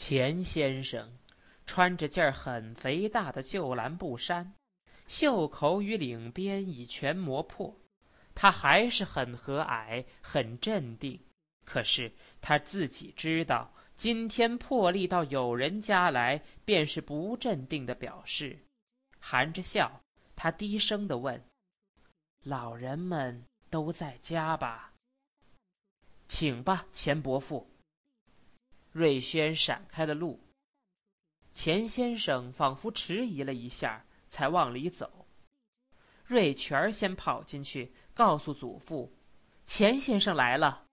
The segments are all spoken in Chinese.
钱先生穿着件很肥大的旧蓝布衫，袖口与领边已全磨破。他还是很和蔼，很镇定。可是他自己知道，今天破例到友人家来，便是不镇定的表示。含着笑，他低声的问：“老人们都在家吧？”“请吧，钱伯父。”瑞轩闪开了路。钱先生仿佛迟疑了一下，才往里走。瑞全先跑进去，告诉祖父：“钱先生来了。”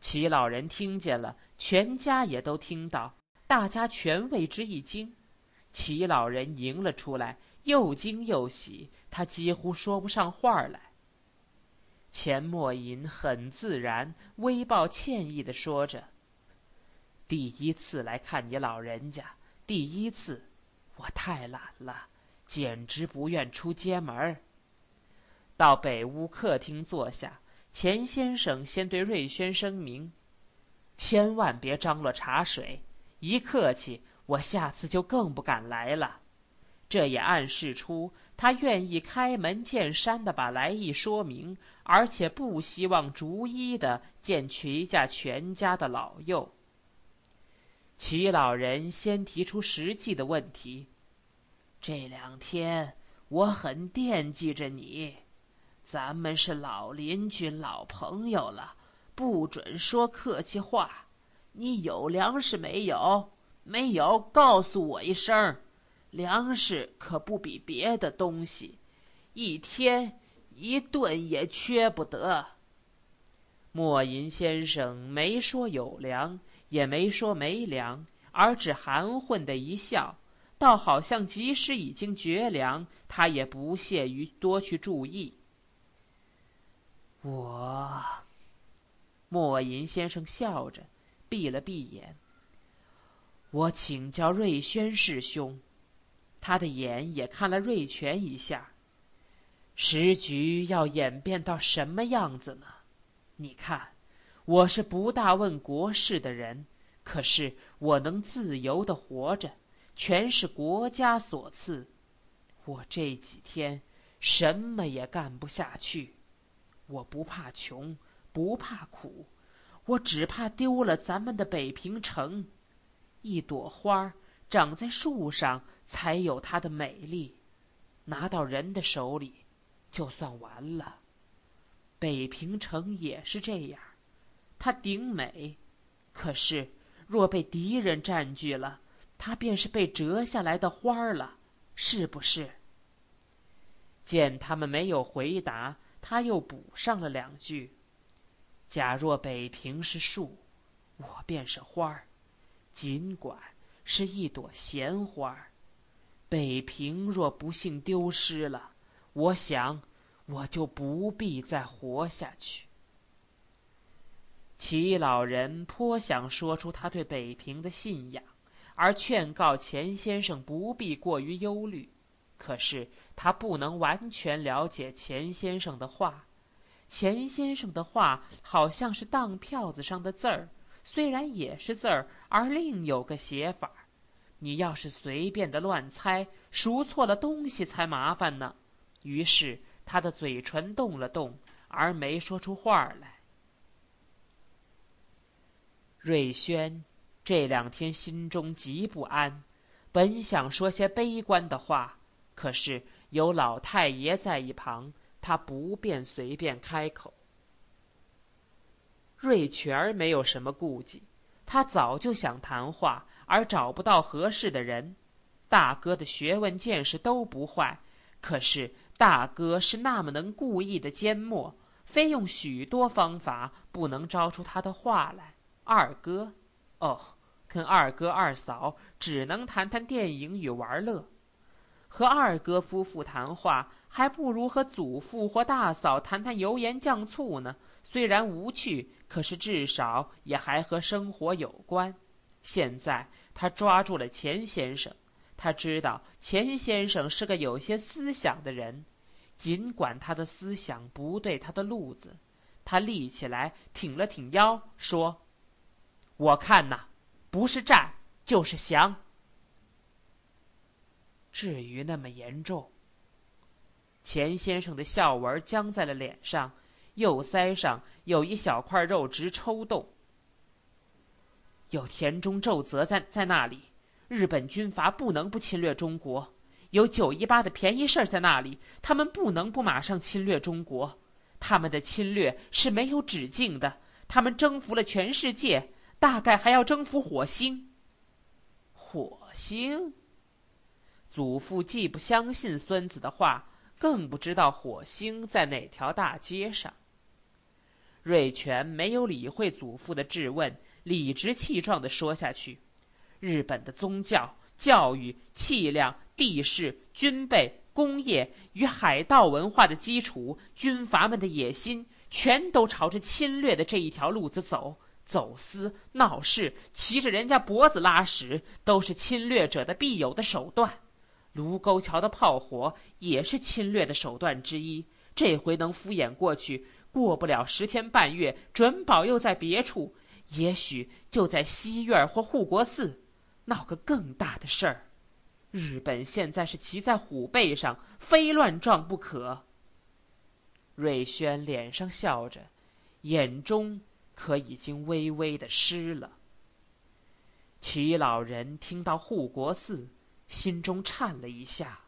齐老人听见了，全家也都听到，大家全为之一惊。齐老人迎了出来，又惊又喜，他几乎说不上话来。钱默吟很自然、微抱歉意的说着：“第一次来看你老人家，第一次，我太懒了，简直不愿出街门。”到北屋客厅坐下，钱先生先对瑞轩声明：“千万别张罗茶水，一客气。”我下次就更不敢来了，这也暗示出他愿意开门见山的把来意说明，而且不希望逐一的见瞿家全家的老幼。齐老人先提出实际的问题：“这两天我很惦记着你，咱们是老邻居、老朋友了，不准说客气话。你有粮食没有？”没有，告诉我一声。粮食可不比别的东西，一天一顿也缺不得。莫银先生没说有粮，也没说没粮，而只含混的一笑，倒好像即使已经绝粮，他也不屑于多去注意。我，莫银先生笑着，闭了闭眼。我请教瑞轩师兄，他的眼也看了瑞全一下。时局要演变到什么样子呢？你看，我是不大问国事的人，可是我能自由的活着，全是国家所赐。我这几天什么也干不下去，我不怕穷，不怕苦，我只怕丢了咱们的北平城。一朵花长在树上，才有它的美丽；拿到人的手里，就算完了。北平城也是这样，它顶美，可是若被敌人占据了，它便是被折下来的花了，是不是？见他们没有回答，他又补上了两句：“假若北平是树，我便是花儿。”尽管是一朵闲花，北平若不幸丢失了，我想我就不必再活下去。齐老人颇想说出他对北平的信仰，而劝告钱先生不必过于忧虑，可是他不能完全了解钱先生的话。钱先生的话好像是当票子上的字儿。虽然也是字儿，而另有个写法。你要是随便的乱猜，数错了东西才麻烦呢。于是他的嘴唇动了动，而没说出话来。瑞轩这两天心中极不安，本想说些悲观的话，可是有老太爷在一旁，他不便随便开口。瑞全没有什么顾忌，他早就想谈话，而找不到合适的人。大哥的学问见识都不坏，可是大哥是那么能故意的缄默，非用许多方法不能招出他的话来。二哥，哦，跟二哥二嫂只能谈谈电影与玩乐。和二哥夫妇谈话，还不如和祖父或大嫂谈谈油盐酱醋呢。虽然无趣，可是至少也还和生活有关。现在他抓住了钱先生，他知道钱先生是个有些思想的人，尽管他的思想不对他的路子。他立起来，挺了挺腰，说：“我看呐，不是战就是降。至于那么严重？钱先生的笑纹僵在了脸上，右腮上有一小块肉直抽动。有田中奏则在在那里，日本军阀不能不侵略中国；有九一八的便宜事儿在那里，他们不能不马上侵略中国。他们的侵略是没有止境的，他们征服了全世界，大概还要征服火星。火星？祖父既不相信孙子的话，更不知道火星在哪条大街上。瑞全没有理会祖父的质问。理直气壮地说下去：“日本的宗教、教育、气量、地势、军备、工业与海盗文化的基础，军阀们的野心，全都朝着侵略的这一条路子走。走私、闹事、骑着人家脖子拉屎，都是侵略者的必有的手段。卢沟桥的炮火也是侵略的手段之一。这回能敷衍过去，过不了十天半月，准保又在别处。”也许就在西院或护国寺，闹个更大的事儿。日本现在是骑在虎背上，非乱撞不可。瑞轩脸上笑着，眼中可已经微微的湿了。齐老人听到护国寺，心中颤了一下。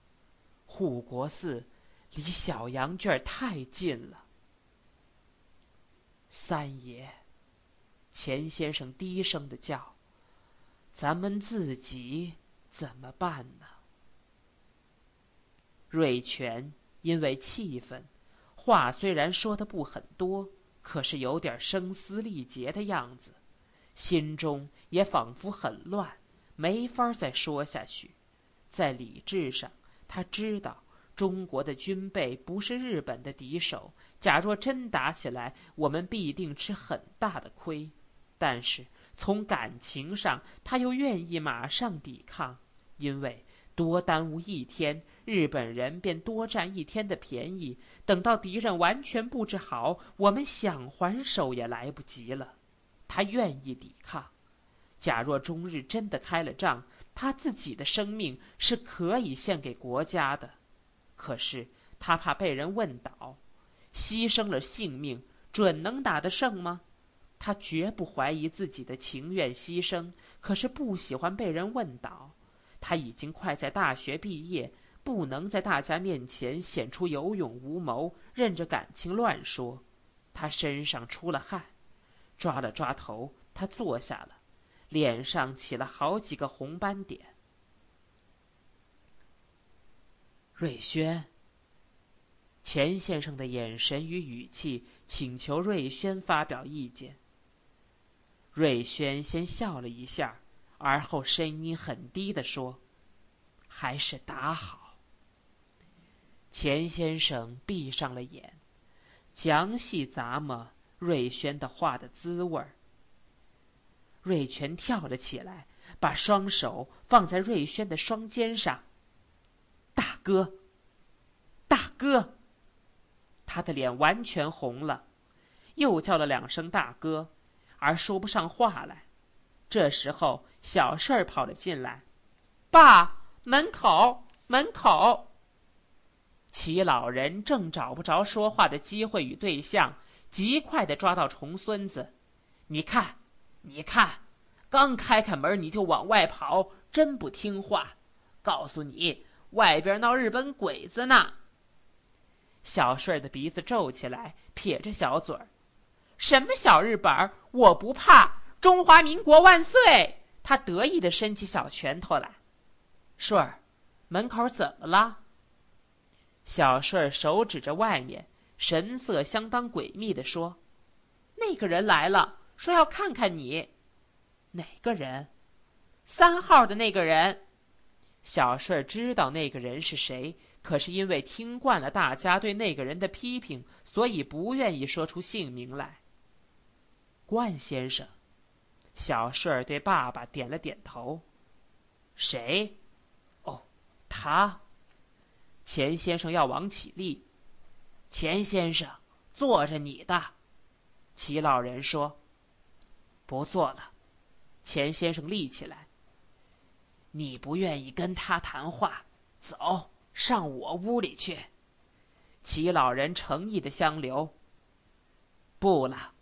护国寺离小羊圈太近了。三爷。钱先生低声的叫：“咱们自己怎么办呢？”瑞全因为气愤，话虽然说的不很多，可是有点声嘶力竭的样子，心中也仿佛很乱，没法再说下去。在理智上，他知道中国的军备不是日本的敌手，假若真打起来，我们必定吃很大的亏。但是从感情上，他又愿意马上抵抗，因为多耽误一天，日本人便多占一天的便宜。等到敌人完全布置好，我们想还手也来不及了。他愿意抵抗。假若中日真的开了仗，他自己的生命是可以献给国家的。可是他怕被人问倒，牺牲了性命，准能打得胜吗？他绝不怀疑自己的情愿牺牲，可是不喜欢被人问倒。他已经快在大学毕业，不能在大家面前显出有勇无谋，任着感情乱说。他身上出了汗，抓了抓头，他坐下了，脸上起了好几个红斑点。瑞轩。钱先生的眼神与语气请求瑞轩发表意见。瑞轩先笑了一下，而后声音很低的说：“还是打好。”钱先生闭上了眼，详细咂摸瑞轩的话的滋味儿。瑞全跳了起来，把双手放在瑞轩的双肩上。“大哥，大哥！”他的脸完全红了，又叫了两声“大哥”。而说不上话来，这时候小顺儿跑了进来，爸，门口，门口。齐老人正找不着说话的机会与对象，极快的抓到重孙子，你看，你看，刚开开门你就往外跑，真不听话。告诉你，外边闹日本鬼子呢。小顺儿的鼻子皱起来，撇着小嘴儿。什么小日本儿？我不怕！中华民国万岁！他得意的伸起小拳头来。顺儿，门口怎么了？小顺儿手指着外面，神色相当诡秘的说：“那个人来了，说要看看你。哪个人？三号的那个人。”小顺儿知道那个人是谁，可是因为听惯了大家对那个人的批评，所以不愿意说出姓名来。冠先生，小顺儿对爸爸点了点头。谁？哦，他。钱先生要王起立。钱先生，坐着你的。齐老人说：“不坐了。”钱先生立起来。你不愿意跟他谈话，走上我屋里去。齐老人诚意的相留。不了，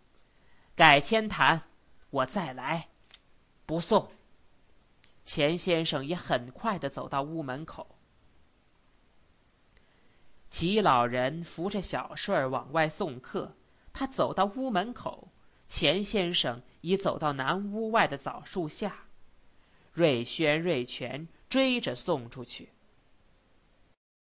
改天谈，我再来，不送。钱先生也很快的走到屋门口。齐老人扶着小顺儿往外送客，他走到屋门口，钱先生已走到南屋外的枣树下。瑞轩、瑞全追着送出去。